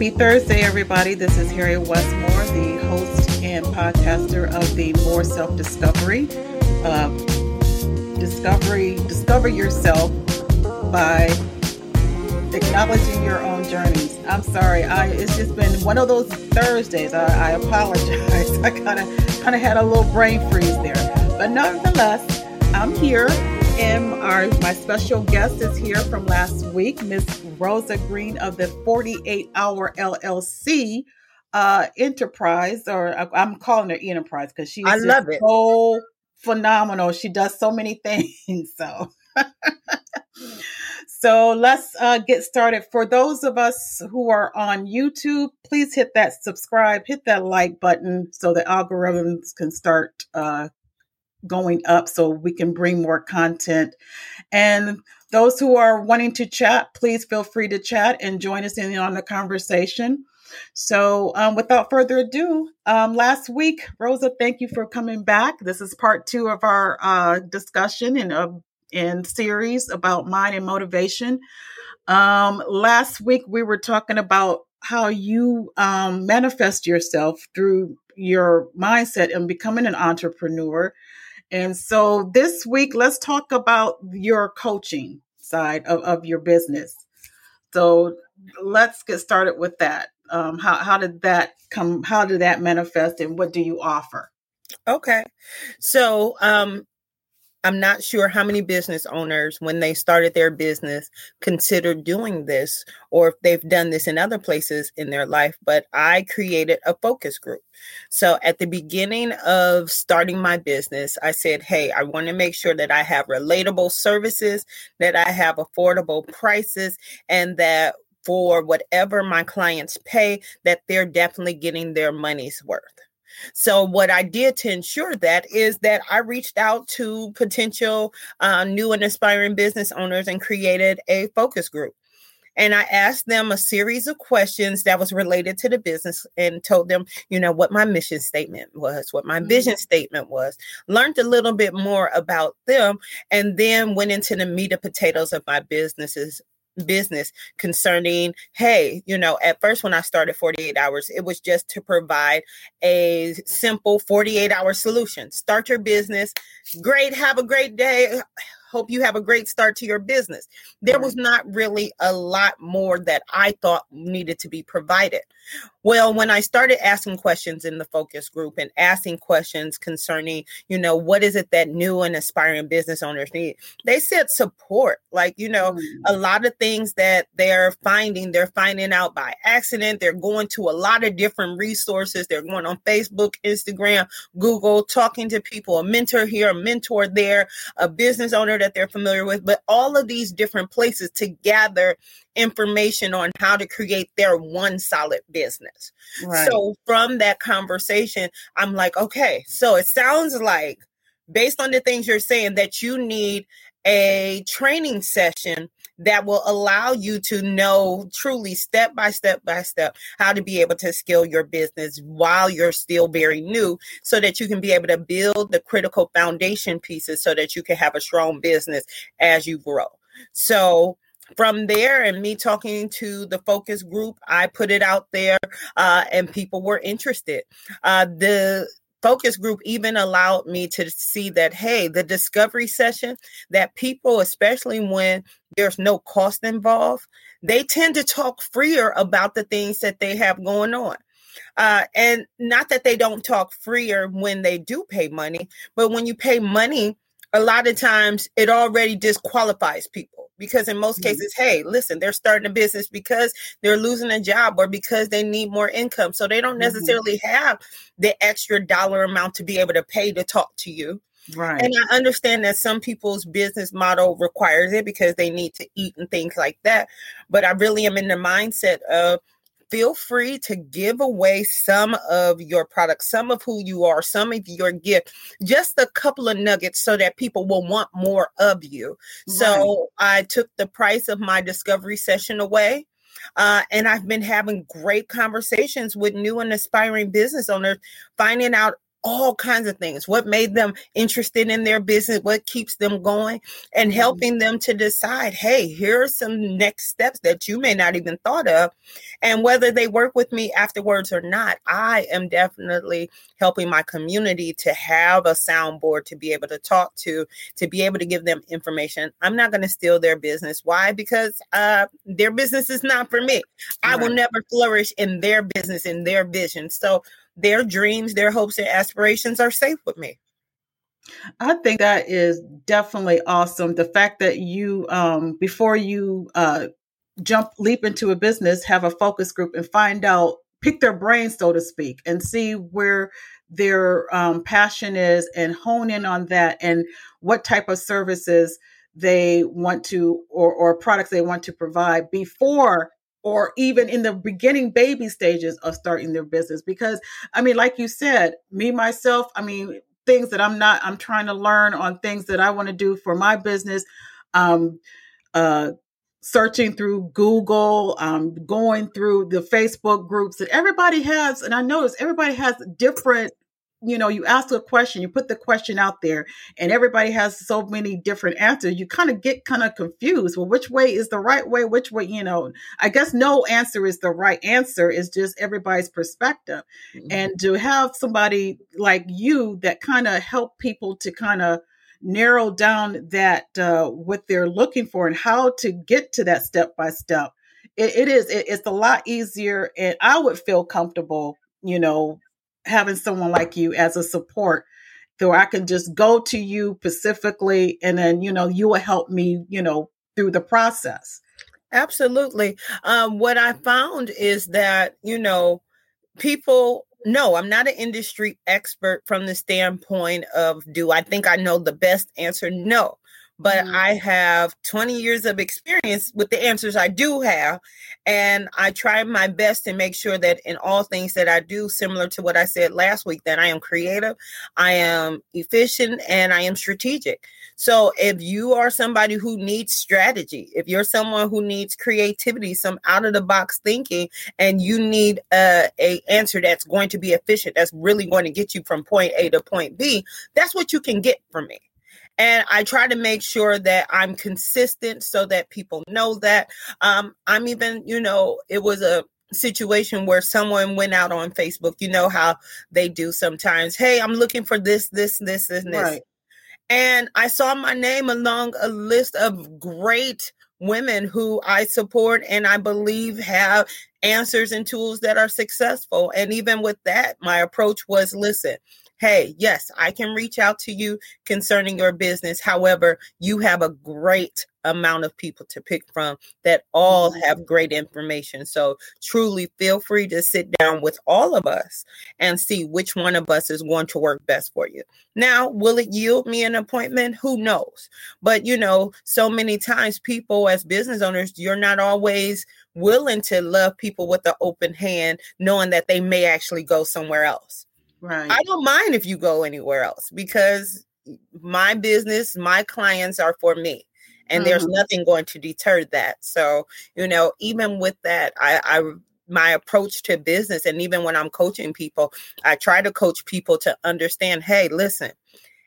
Happy Thursday, everybody. This is Harriet Westmore, the host and podcaster of the Moore Self Discovery. Uh, discovery, discover yourself by acknowledging your own journeys. I'm sorry, I it's just been one of those Thursdays. I, I apologize. I kind of kind of had a little brain freeze there, but nonetheless, I'm here and our my special guest is here from last week, Miss Rosa Green of the 48 Hour LLC uh, Enterprise, or I'm calling her Enterprise because she's I love it. so phenomenal. She does so many things. So. so let's uh, get started. For those of us who are on YouTube, please hit that subscribe, hit that like button so the algorithms can start uh, going up so we can bring more content. And those who are wanting to chat, please feel free to chat and join us in on the conversation. So, um, without further ado, um, last week, Rosa, thank you for coming back. This is part two of our uh, discussion and uh, in series about mind and motivation. Um, last week, we were talking about how you um, manifest yourself through your mindset and becoming an entrepreneur. And so this week, let's talk about your coaching side of, of your business. So let's get started with that. Um, how, how did that come? How did that manifest and what do you offer? Okay. So, um, I'm not sure how many business owners, when they started their business, considered doing this or if they've done this in other places in their life, but I created a focus group. So at the beginning of starting my business, I said, Hey, I want to make sure that I have relatable services, that I have affordable prices, and that for whatever my clients pay, that they're definitely getting their money's worth. So, what I did to ensure that is that I reached out to potential uh, new and aspiring business owners and created a focus group. And I asked them a series of questions that was related to the business and told them, you know, what my mission statement was, what my mm-hmm. vision statement was, learned a little bit more about them, and then went into the meat and potatoes of my businesses business concerning hey you know at first when i started 48 hours it was just to provide a simple 48 hour solution start your business great have a great day hope you have a great start to your business. There was not really a lot more that I thought needed to be provided. Well, when I started asking questions in the focus group and asking questions concerning, you know, what is it that new and aspiring business owners need, they said support. Like, you know, a mm. lot of things that they're finding, they're finding out by accident. They're going to a lot of different resources. They're going on Facebook, Instagram, Google, talking to people, a mentor here, a mentor there, a business owner that they're familiar with, but all of these different places to gather information on how to create their one solid business. Right. So from that conversation, I'm like, okay, so it sounds like based on the things you're saying that you need a training session that will allow you to know truly step by step by step how to be able to scale your business while you're still very new so that you can be able to build the critical foundation pieces so that you can have a strong business as you grow. So from there and me talking to the focus group i put it out there uh, and people were interested. Uh, the focus group even allowed me to see that hey the discovery session that people especially when there's no cost involved they tend to talk freer about the things that they have going on. Uh, and not that they don't talk freer when they do pay money but when you pay money a lot of times it already disqualifies people because in most mm-hmm. cases hey listen they're starting a business because they're losing a job or because they need more income so they don't mm-hmm. necessarily mm-hmm. have the extra dollar amount to be able to pay to talk to you Right. And I understand that some people's business model requires it because they need to eat and things like that. But I really am in the mindset of feel free to give away some of your products, some of who you are, some of your gift, just a couple of nuggets so that people will want more of you. Right. So I took the price of my discovery session away. Uh, and I've been having great conversations with new and aspiring business owners, finding out all kinds of things. What made them interested in their business what keeps them going and mm-hmm. helping them to decide hey here are some next steps that you may not even thought of and whether they work with me afterwards or not i am definitely helping my community to have a soundboard to be able to talk to to be able to give them information. I'm not going to steal their business. Why? Because uh, their business is not for me. Right. i will never flourish in their business in their vision. So their dreams, their hopes, and aspirations are safe with me. I think that is definitely awesome. The fact that you, um, before you uh, jump, leap into a business, have a focus group and find out, pick their brain, so to speak, and see where their um, passion is and hone in on that and what type of services they want to or, or products they want to provide before or even in the beginning baby stages of starting their business. Because i mean like you said me myself i mean things that i'm not i'm trying to learn on things that i want to do for my business um uh searching through google um going through the facebook groups that everybody has and i notice everybody has different you know, you ask a question, you put the question out there, and everybody has so many different answers. You kind of get kind of confused. Well, which way is the right way? Which way, you know, I guess no answer is the right answer. It's just everybody's perspective. Mm-hmm. And to have somebody like you that kind of help people to kind of narrow down that uh, what they're looking for and how to get to that step by step. it is. It, it's a lot easier, and I would feel comfortable, you know, having someone like you as a support so I can just go to you specifically and then, you know, you will help me, you know, through the process. Absolutely. Um, what I found is that, you know, people no, I'm not an industry expert from the standpoint of do I think I know the best answer? No but mm-hmm. I have 20 years of experience with the answers I do have. And I try my best to make sure that in all things that I do, similar to what I said last week, that I am creative, I am efficient, and I am strategic. So if you are somebody who needs strategy, if you're someone who needs creativity, some out of the box thinking, and you need uh, a answer that's going to be efficient, that's really going to get you from point A to point B, that's what you can get from me. And I try to make sure that I'm consistent so that people know that. Um, I'm even, you know, it was a situation where someone went out on Facebook. You know how they do sometimes. Hey, I'm looking for this, this, this, and this. Right. And I saw my name along a list of great women who I support and I believe have answers and tools that are successful. And even with that, my approach was listen, hey, yes, I can reach out to you concerning your business. However, you have a great amount of people to pick from that all have mm-hmm. great information. So truly feel free to sit down with all of us and see which one of us is going to work best for you. Now, will it yield me an appointment? Who knows? But you know, so many times people as business owners, you're not always willing to love people with an open hand, knowing that they may actually go somewhere else. Right. I don't mind if you go anywhere else because my business, my clients are for me. And mm-hmm. there's nothing going to deter that. So, you know, even with that, I, I my approach to business and even when I'm coaching people, I try to coach people to understand, hey, listen,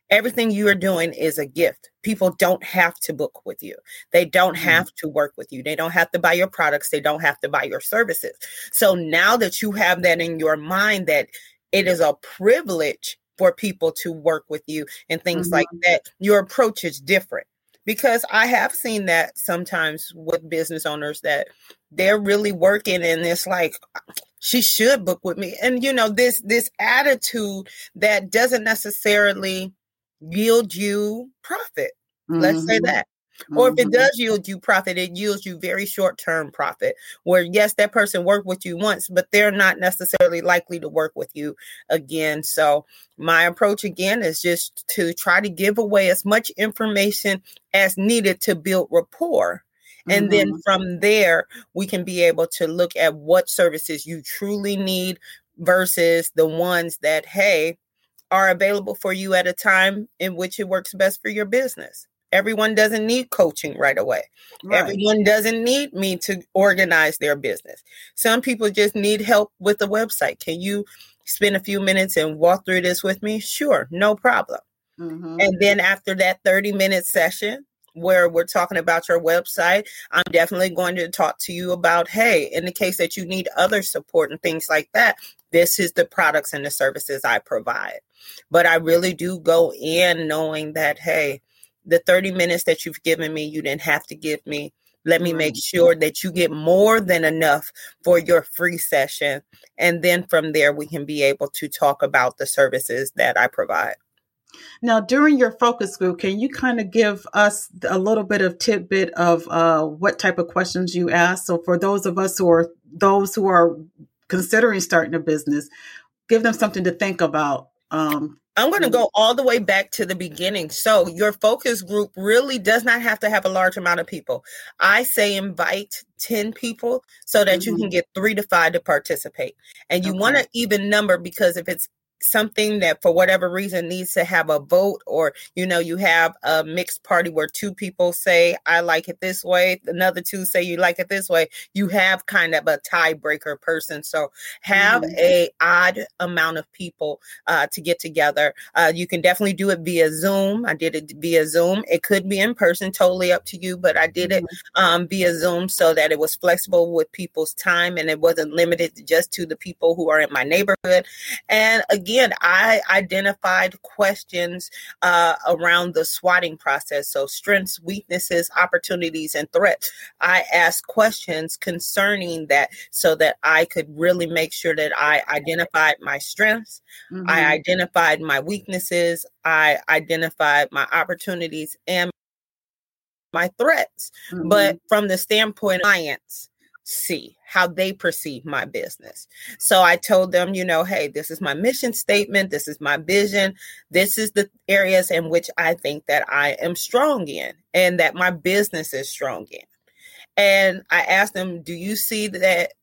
everything you are doing is a gift. People don't have to book with you. They don't mm-hmm. have to work with you. They don't have to buy your products. They don't have to buy your services. So now that you have that in your mind that it is a privilege for people to work with you and things mm-hmm. like that. Your approach is different because I have seen that sometimes with business owners that they're really working and it's like she should book with me and you know this this attitude that doesn't necessarily yield you profit mm-hmm. let's say mm-hmm. or if it mm-hmm. does yield you profit, it yields you very short term profit. Where, yes, that person worked with you once, but they're not necessarily likely to work with you again. So, my approach again is just to try to give away as much information as needed to build rapport. And mm-hmm. then from there, we can be able to look at what services you truly need versus the ones that, hey, are available for you at a time in which it works best for your business. Everyone doesn't need coaching right away. Right. Everyone doesn't need me to organize their business. Some people just need help with the website. Can you spend a few minutes and walk through this with me? Sure, no problem. Mm-hmm. And then after that 30 minute session, where we're talking about your website, I'm definitely going to talk to you about hey, in the case that you need other support and things like that, this is the products and the services I provide. But I really do go in knowing that hey, the 30 minutes that you've given me, you didn't have to give me. Let me make sure that you get more than enough for your free session. And then from there, we can be able to talk about the services that I provide. Now, during your focus group, can you kind of give us a little bit of tidbit of uh, what type of questions you ask? So, for those of us who are those who are considering starting a business, give them something to think about. Um, I'm going to go all the way back to the beginning. So, your focus group really does not have to have a large amount of people. I say invite 10 people so that mm-hmm. you can mm-hmm. get three to five to participate. And you okay. want to even number because if it's something that for whatever reason needs to have a vote or you know you have a mixed party where two people say i like it this way another two say you like it this way you have kind of a tiebreaker person. So have mm-hmm. a odd amount of people uh, to get together. Uh, you can definitely do it via zoom. I did it via zoom. It could be in person totally up to you but i did mm-hmm. it um, via zoom so that it was flexible with people's time and it wasn't limited just to the people who are in my neighborhood. And again again, I identified questions uh, around the swatting process. So, strengths, weaknesses, opportunities, and threats. I asked questions concerning that so that I could really make sure that I identified my strengths, mm-hmm. I identified my weaknesses, I identified my opportunities and my threats. Mm-hmm. But from the standpoint of clients, see how they perceive my business. So I told them, you know, hey, this is my mission statement, this is my vision, this is the areas in which I think that I am strong in and that my business is strong in. And I asked them, do you see that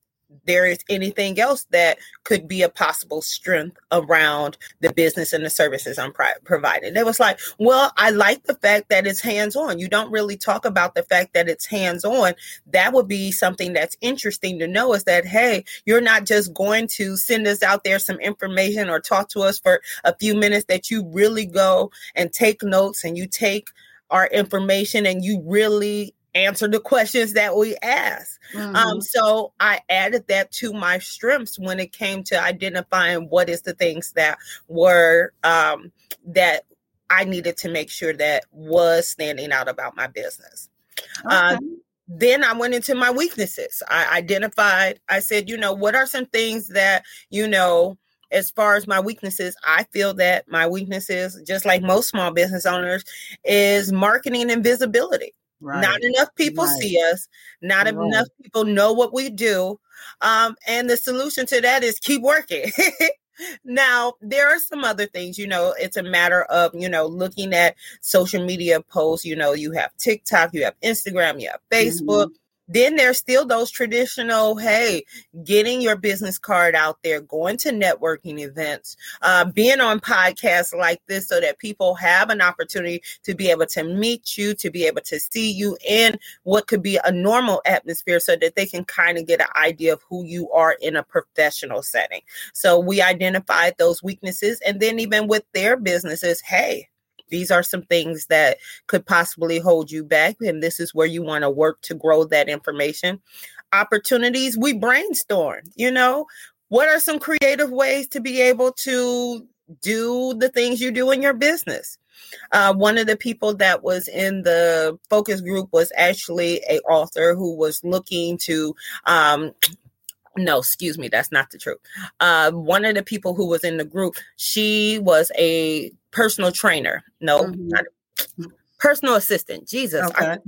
there is anything else that could be a possible strength around the business and the services I'm providing. It was like, well, I like the fact that it's hands on. You don't really talk about the fact that it's hands on. That would be something that's interesting to know is that, hey, you're not just going to send us out there some information or talk to us for a few minutes, that you really go and take notes and you take our information and you really answer the questions that we ask. Um, mm-hmm. Um, so I added that to my strengths when it came to identifying what is the things that were um, that I needed to make sure that was standing out about my business. Okay. Um, then I went into my weaknesses. I identified, I said, you know, what are some things that, you know, as far as my weaknesses, I feel that my weaknesses, just like most small business owners, is marketing and visibility. Right. Not enough people right. see us. Not right. enough people know what we do. Um, and the solution to that is keep working. now, there are some other things, you know, it's a matter of, you know, looking at social media posts. You know, you have TikTok, you have Instagram, you have Facebook. Mm-hmm. Then there's still those traditional, hey, getting your business card out there, going to networking events, uh, being on podcasts like this so that people have an opportunity to be able to meet you, to be able to see you in what could be a normal atmosphere so that they can kind of get an idea of who you are in a professional setting. So we identified those weaknesses. And then even with their businesses, hey, these are some things that could possibly hold you back and this is where you want to work to grow that information. Opportunities we brainstorm you know? What are some creative ways to be able to do the things you do in your business? Uh, one of the people that was in the focus group was actually a author who was looking to um, no excuse me that's not the truth uh, one of the people who was in the group she was a personal trainer. No, mm-hmm. personal assistant. Jesus. Okay.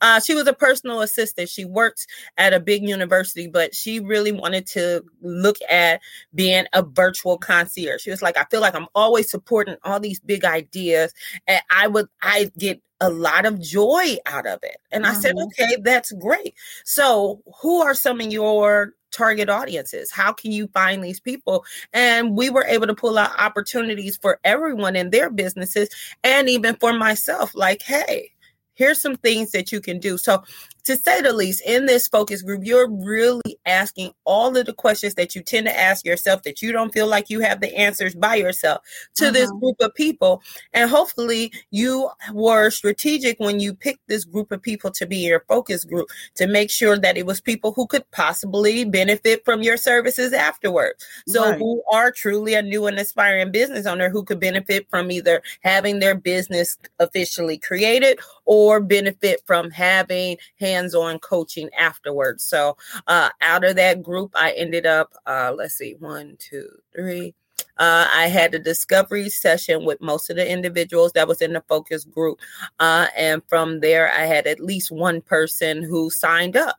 Uh, she was a personal assistant. She worked at a big university, but she really wanted to look at being a virtual concierge. She was like, I feel like I'm always supporting all these big ideas, and I would I get a lot of joy out of it. And mm-hmm. I said, mm-hmm. okay, that's great. So, who are some of your target audiences? How can you find these people? And we were able to pull out opportunities for everyone in their businesses and even for myself like, hey, here's some things that you can do. So to say the least, in this focus group, you're really asking all of the questions that you tend to ask yourself that you don't feel like you have the answers by yourself to this Mhm. group of people. And hopefully, you were strategic when you picked this group of people to be your focus group to make sure that it was people who could possibly benefit from your services afterwards. So, Right. who are truly a new and aspiring business owner who could benefit from either having their business officially created or benefit from having hands on coaching afterwards. So, uh, out of that group, I ended up, uh, let's see, one, two, three. Uh, I had a discovery session with most of the individuals that was in the focus group. Uh, and from there, I had at least one person who signed up.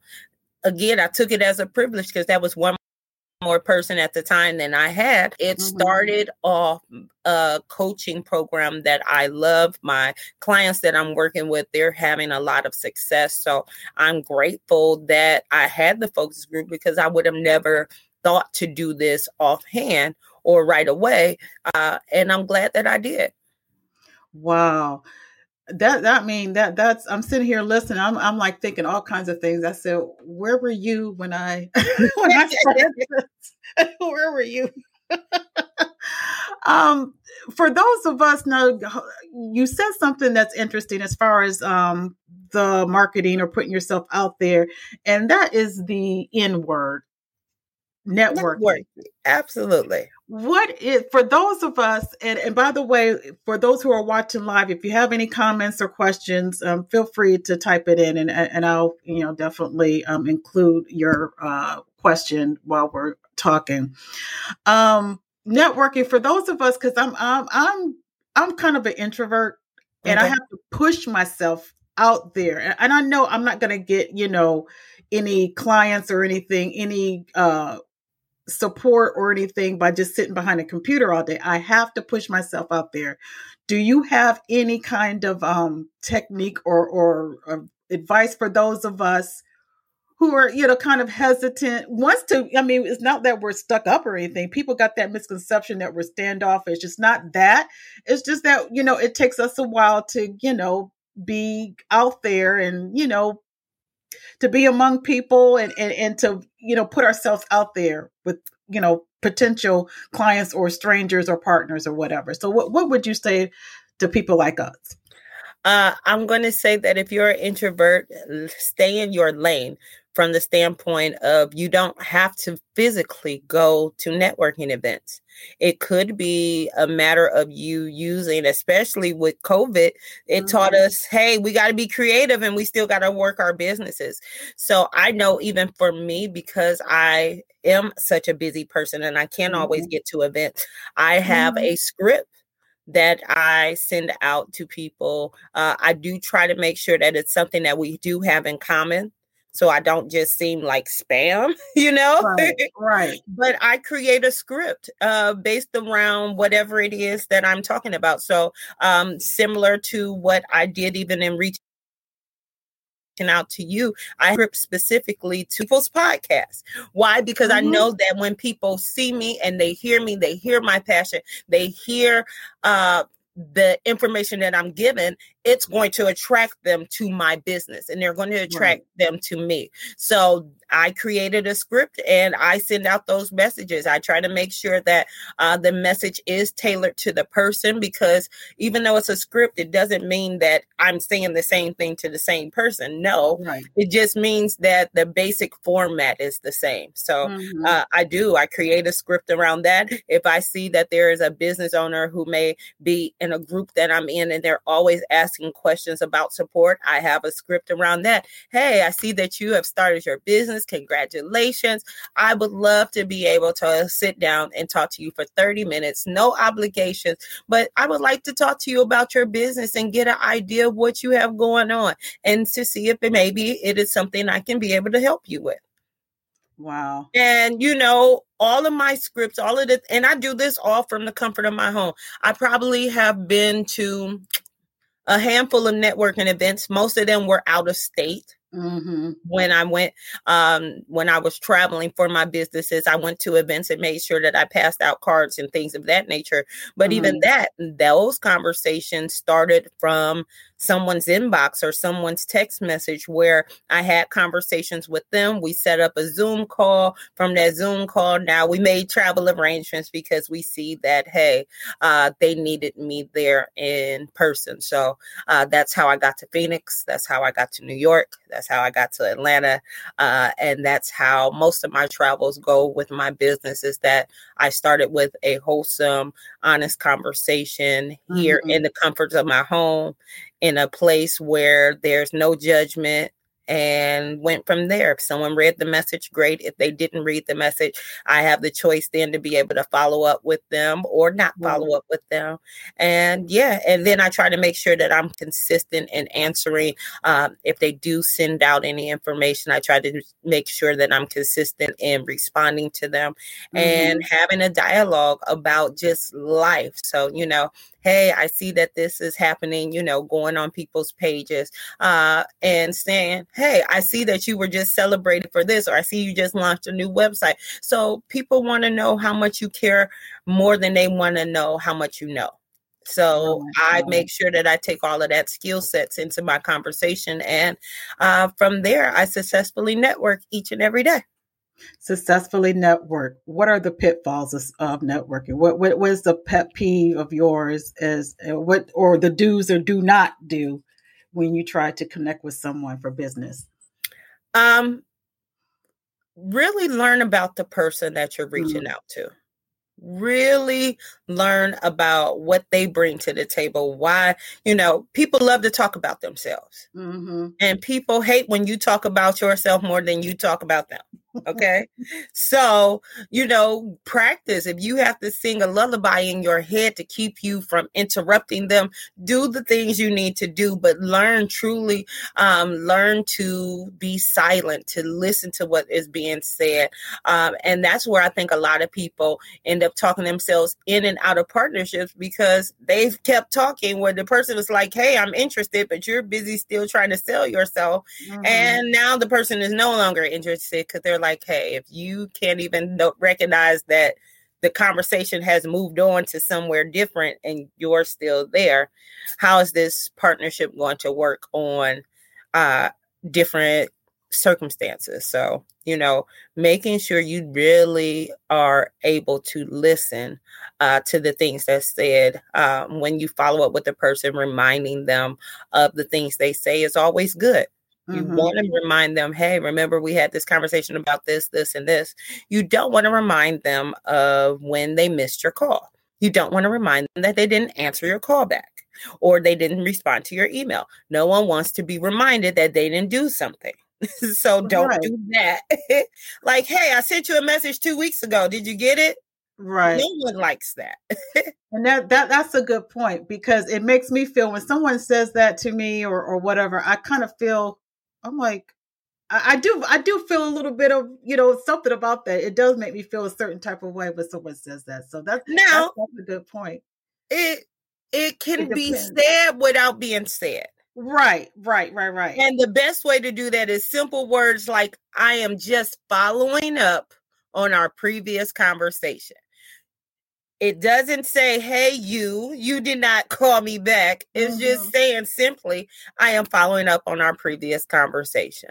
Again, I took it as a privilege because that was one more person at the time than I had. It Mhm. started off a coaching program that I love. My clients that I'm working with, they're having a lot of success. So I'm grateful that I had the focus group because I would have never thought to do this offhand or right away. Uh, and I'm glad that I did. Wow. That that mean that that's I'm sitting here listening. I'm I'm like thinking all kinds of things. I said, where were you when I when I started this? where were you? um for those of us now you said something that's interesting as far as um the marketing or putting yourself out there, and that is the N word. Networking. Network. Absolutely. What is for those of us, and, and by the way, for those who are watching live, if you have any comments or questions, um, feel free to type it in, and and I'll you know definitely um, include your uh, question while we're talking. Um, networking for those of us, because I'm I'm I'm I'm kind of an introvert, and I have to push myself out there, and, and I know I'm not going to get you know any clients or anything, any uh support or anything by just sitting behind a computer all day. I have to push myself out there. Do you have any kind of um, technique or, or, or advice for those of us who are, you know, kind of hesitant? Wants to, I mean, it's not that we're stuck up or anything. People got that misconception that we're standoffish. It's not that. It's just that, you know, it takes us a while to, you know, be out there and, you know, to be among people and, and, and to, you know, put ourselves out there with, you know, potential clients or strangers or partners or whatever. So what, what would you say to people like us? Uh, I'm going to say that if you're an introvert, stay in your lane from the standpoint of you don't have to physically go to networking events. It could be a matter of you using, especially with COVID, it taught Mhm. us, hey, we got to be creative and we still got to work our businesses. So I know even for me, because I am such a busy person and I can't always Mhm. get to events, I have Mhm. a script that I send out to people. Uh, I do try to make sure that it's something that we do have in common. So I don't just seem like spam, you know? Right, right. but I create a script uh, based around whatever it is that I'm talking about. So um, similar to what I did even in reaching out to you, I script specifically to people's podcasts. Why? Because I Mhm. know that when people see me and they hear me, they hear my passion, they hear uh, the information that I'm given, it's going to attract them to my business and they're going to attract them to me. So I created a script and I send out those messages. I try to make sure that uh, the message is tailored to the person because even though it's a script, it doesn't mean that I'm saying the same thing to the same person. No, Right. it just means that the basic format is the same. So Mhm. uh, I do. I create a script around that. If I see that there is a business owner who may be in a group that I'm in and they're always asking questions about support, I have a script around that. Hey, I see that you have started your business. Congratulations. I would love to be able to sit down and talk to you for 30 minutes, no obligations, but I would like to talk to you about your business and get an idea of what you have going on and to see if it maybe it is something I can be able to help you with. wow. And you know, all of my scripts, all of it, and I do this all from the comfort of my home. I probably have been to a handful of networking events. Most of them were out of state hmm when I went um when I was traveling for my businesses. I went to events and made sure that I passed out cards and things of that nature. But even that those conversations started from someone's inbox or someone's text message where I had conversations with them. We set up a Zoom call. From that Zoom call, now we made travel arrangements because we see that, hey, uh, they needed me there in person. So uh, that's how I got to Phoenix. That's how I got to New York. That's how I got to Atlanta. Uh, and that's how most of my travels go with my business is that I started with a wholesome, honest conversation here mm-hmm. in the comforts of my home in a place where there's no judgment and went from there. If someone read the message, great. If they didn't read the message, I have the choice then to be able to follow up with them or not follow mm-hmm. up with them. And yeah, and then I try to make sure that I'm consistent in answering. Um, if they do send out any information, I try to make sure that I'm consistent in responding to them mm-hmm. and having a dialogue about just life. So, you know, hey, I see that this is happening, you know, going on people's pages uh, and saying, hey, I see that you were just celebrated for this, or I see you just launched a new website. So people want to know how much you care more than they want to know how much you know. So oh I make sure that I take all of that skill sets into my conversation. And uh, from there, I successfully network each and every day successfully network. What are the pitfalls of, of networking? What, what what is the pet peeve of yours uh, what or the do's or do not do when you try to connect with someone for business? Um really learn about the person that you're reaching mm-hmm. out to. Really learn about what they bring to the table why you know people love to talk about themselves. Mm-hmm. and people hate when you talk about yourself more than you talk about them Okay. so, you know, practice. If you have to sing a lullaby in your head to keep you from interrupting them, do the things you need to do, but learn truly, um, learn to be silent, to listen to what is being said. Um, and that's where I think a lot of people end up talking themselves in and out of partnerships because they've kept talking where the person is like, Hey, I'm interested, but you're busy still trying to sell yourself. Mm-hmm. And now the person is no longer interested because they're like, hey, if you can't even recognize that the conversation has moved on to somewhere different and you're still there, how is this partnership going to work on uh, different circumstances? So, you know, making sure you really are able to listen uh, to the things that's said um, when you follow up with the person, reminding them of the things they say is always good. You mm-hmm. want to remind them, hey, remember we had this conversation about this, this, and this. You don't want to remind them of when they missed your call. You don't want to remind them that they didn't answer your call back or they didn't respond to your email. No one wants to be reminded that they didn't do something. so don't right. do that. like, hey, I sent you a message two weeks ago. Did you get it? Right. No one likes that. and that, that that's a good point because it makes me feel when someone says that to me or, or whatever, I kind of feel I'm like, I, I, do, I do feel a little bit of, you know, something about that. It does make me feel a certain type of way when someone says that. So that's now that's, that's a good point. It it can it be said without being said. Right, right, right, right. And the best way to do that is simple words like I am just following up on our previous conversation. It doesn't say, hey, you, you did not call me back. It's mm-hmm. just saying simply, I am following up on our previous conversation.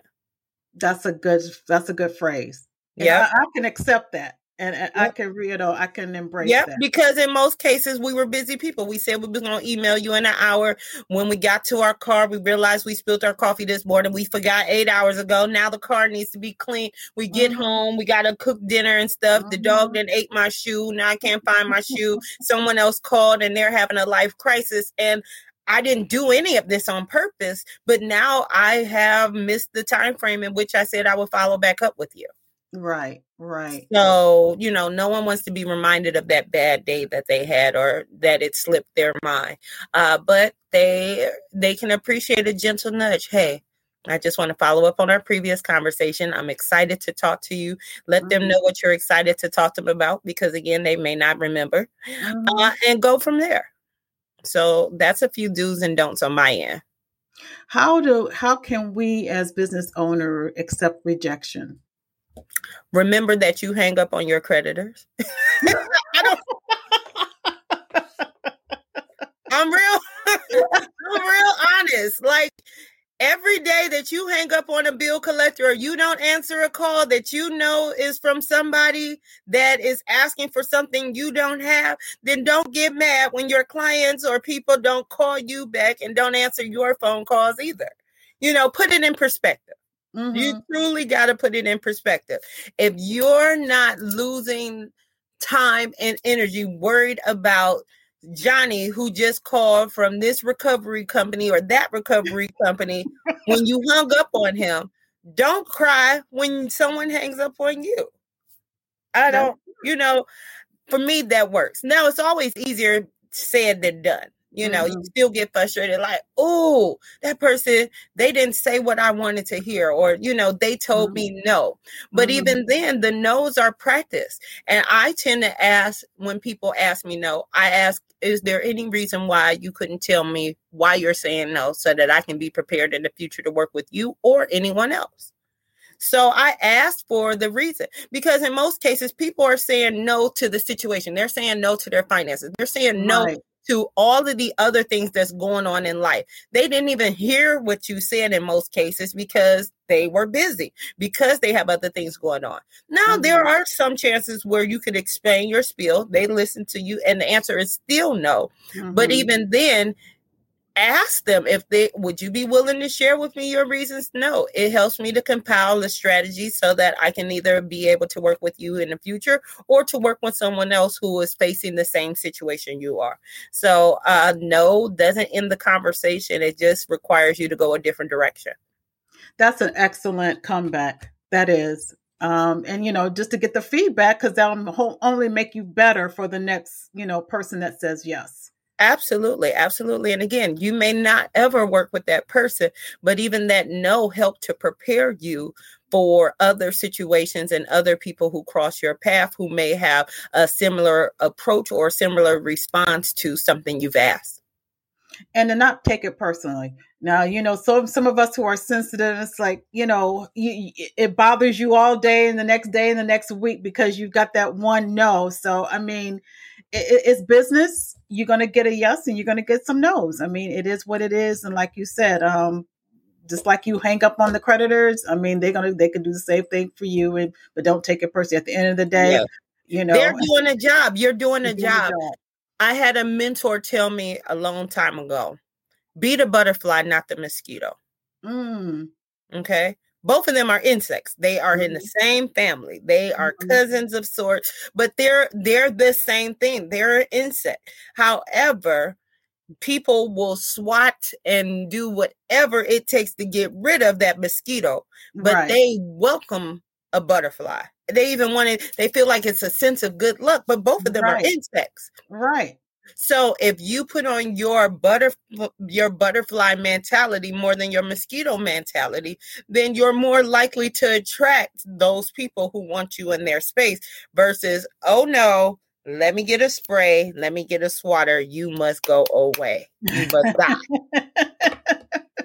That's a good that's a good phrase. Yeah. I, I, can accept that and, and I can you know I can embrace yeah, that. because in most cases we were busy people. We said we were going to email you in an hour. When we got to our car, we realized we spilled our coffee this morning. We forgot eight hours ago. Now the car needs to be clean. We get mm-hmm. home, we got to cook dinner and stuff. Mm-hmm. The dog mm-hmm. then ate my shoe. Now I can't find my shoe. Someone else called and they're having a life crisis, and I didn't do any of this on purpose, but now I have missed the time frame in which I said I would follow back up with you. Right, right. So, you know, no one wants to be reminded of that bad day that they had or that it slipped their mind. Uh, but they they can appreciate a gentle nudge. Hey, I just want to follow up on our previous conversation. I'm excited to talk to you. Let mm-hmm. them know what you're excited to talk to them about because again, they may not remember. Mm-hmm. Uh, and go from there. So that's a few do's and don'ts on my end. How do how can we as business owner accept rejection? Remember that you hang up on your creditors. I'm real. I'm real honest. Like every day that you hang up on a bill collector or you don't answer a call that you know is from somebody that is asking for something you don't have, then don't get mad when your clients or people don't call you back and don't answer your phone calls either. You know, put it in perspective. Mm-hmm. You truly got to put it in perspective. If you're not losing time and energy worried about Johnny who just called from this recovery company or that recovery company when you hung up on him. Don't cry when someone hangs up on you. I don't, you know, for me that works. Now it's always easier said than done. You know, mm-hmm. you still get frustrated, like, oh, that person, they didn't say what I wanted to hear, or, you know, they told mm-hmm. me no. But mm-hmm. even then, the no's are practice. And I tend to ask when people ask me no, I ask, is there any reason why you couldn't tell me why you're saying no so that I can be prepared in the future to work with you or anyone else? So I asked for the reason because in most cases, people are saying no to the situation. They're saying no to their finances. They're saying no right to all of the other things that's going on in life. They didn't even hear what you said in most cases because they were busy, because they have other things going on. Now, mm-hmm. there are some chances where you could explain your spiel, they listen to you, and the answer is still no. Mm-hmm. But even then, ask them if they would you be willing to share with me your reasons? No it helps me to compile a strategy so that i can either be able to work with you in the future or to work with someone else who is facing the same situation you are. So uh no doesn't end the conversation. It just requires you to go a different direction. That's an excellent comeback. That is. Um, and you know just to get the feedback because that'll only make you better for the next you know person that says yes Absolutely, absolutely. And again, you may not ever work with that person, but even that no help to prepare you for other situations and other people who cross your path who may have a similar approach or similar response to something you've asked. And to not take it personally. Now, you know, some some of us who are sensitive, it's like, you know, you, it bothers you all day and the next day and the next week because you've got that one no. So, I mean, it, it's business. You're going to get a yes and you're going to get some no's. I mean, it is what it is. And like you said, um, just like you hang up on the creditors, I mean, they're going to, they can do the same thing for you. And, but don't take it personally. At the end of the day, yeah. you know, they're doing a job. You're doing a job. Doing job. I had a mentor tell me a long time ago, be the butterfly, not the mosquito. Mm. Okay both of them are insects they are in the mm-hmm. same family they are mm-hmm. cousins of sorts but they're they're the same thing they're an insect however people will swat and do whatever it takes to get rid of that mosquito but right. they welcome a butterfly they even want it they feel like it's a sense of good luck but both of them right. are insects right so if you put on your butter your butterfly mentality more than your mosquito mentality, then you're more likely to attract those people who want you in their space versus, oh no, let me get a spray, let me get a swatter, you must go away. You must die.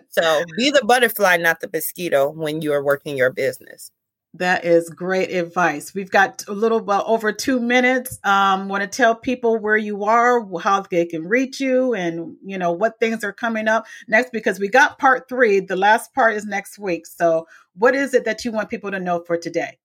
so be the butterfly, not the mosquito when you are working your business. That is great advice. We've got a little bit over two minutes. Um, want to tell people where you are, how they can reach you, and you know what things are coming up next. Because we got part three. The last part is next week. So, what is it that you want people to know for today?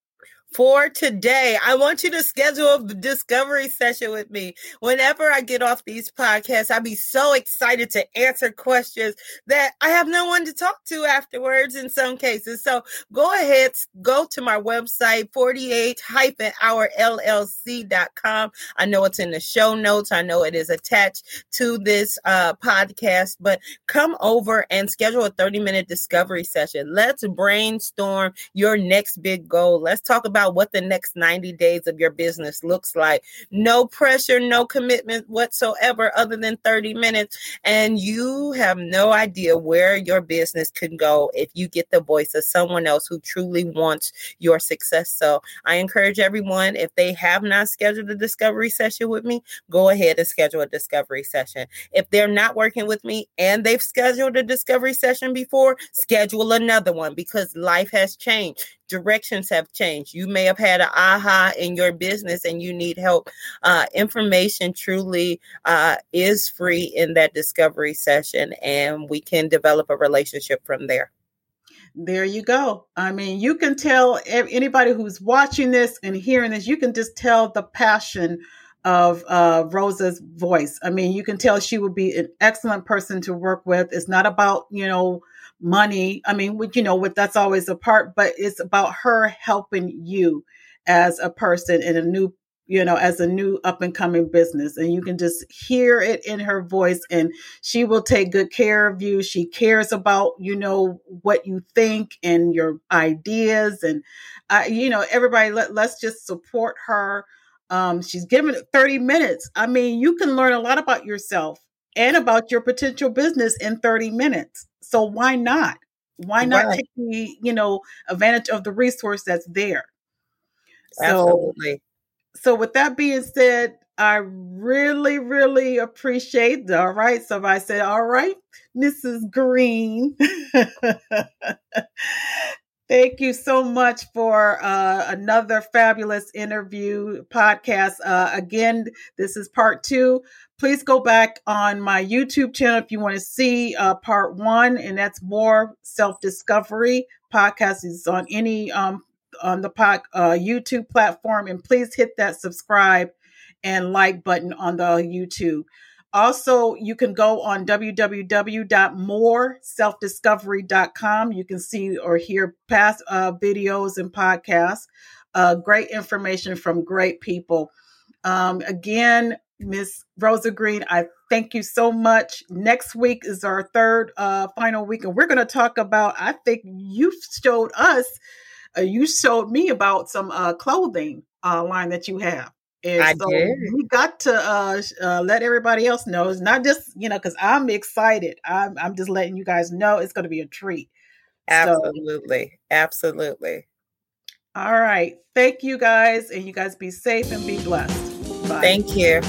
For today. I want you to schedule a discovery session with me. Whenever I get off these podcasts, I'll be so excited to answer questions that I have no one to talk to afterwards in some cases. So go ahead, go to my website, 48-hourllc.com. I know it's in the show notes. I know it is attached to this uh, podcast, but come over and schedule a 30 minute discovery session. Let's brainstorm your next big goal. Let's talk about what the next 90 days of your business looks like. No pressure, no commitment whatsoever, other than 30 minutes. And you have no idea where your business can go if you get the voice of someone else who truly wants your success. So I encourage everyone, if they have not scheduled a discovery session with me, go ahead and schedule a discovery session. If they're not working with me and they've scheduled a discovery session before, schedule another one because life has changed. Directions have changed. You may have had an aha in your business and you need help. Uh, information truly uh, is free in that discovery session, and we can develop a relationship from there. There you go. I mean, you can tell anybody who's watching this and hearing this, you can just tell the passion of uh, Rosa's voice. I mean, you can tell she would be an excellent person to work with. It's not about, you know, money. I mean, you know, with that's always a part, but it's about her helping you as a person in a new, you know, as a new up and coming business. And you can just hear it in her voice and she will take good care of you. She cares about, you know, what you think and your ideas. And, uh, you know, everybody, let, let's just support her. Um, she's given 30 minutes. I mean, you can learn a lot about yourself and about your potential business in 30 minutes. So why not? Why not right. take the, you know, advantage of the resource that's there? Absolutely. So, so with that being said, I really, really appreciate. All right. So if I said, all right, Mrs. Green, Thank you so much for uh, another fabulous interview podcast. Uh, again, this is part two. Please go back on my YouTube channel if you want to see uh, part one, and that's Moore Self Discovery podcast is on any um, on the pod, uh, YouTube platform, and please hit that subscribe and like button on the YouTube. Also, you can go on www.mooreselfdiscovery.com. You can see or hear past uh, videos and podcasts. Uh, great information from great people. Um, again, Miss Rosa Green, I thank you so much. Next week is our third uh, final week, and we're going to talk about. I think you showed us, uh, you showed me about some uh, clothing uh, line that you have. And I so did. we got to uh, uh, let everybody else know. It's not just, you know, because I'm excited. I'm, I'm just letting you guys know it's going to be a treat. Absolutely. So, Absolutely. All right. Thank you guys. And you guys be safe and be blessed. Bye. Thank you.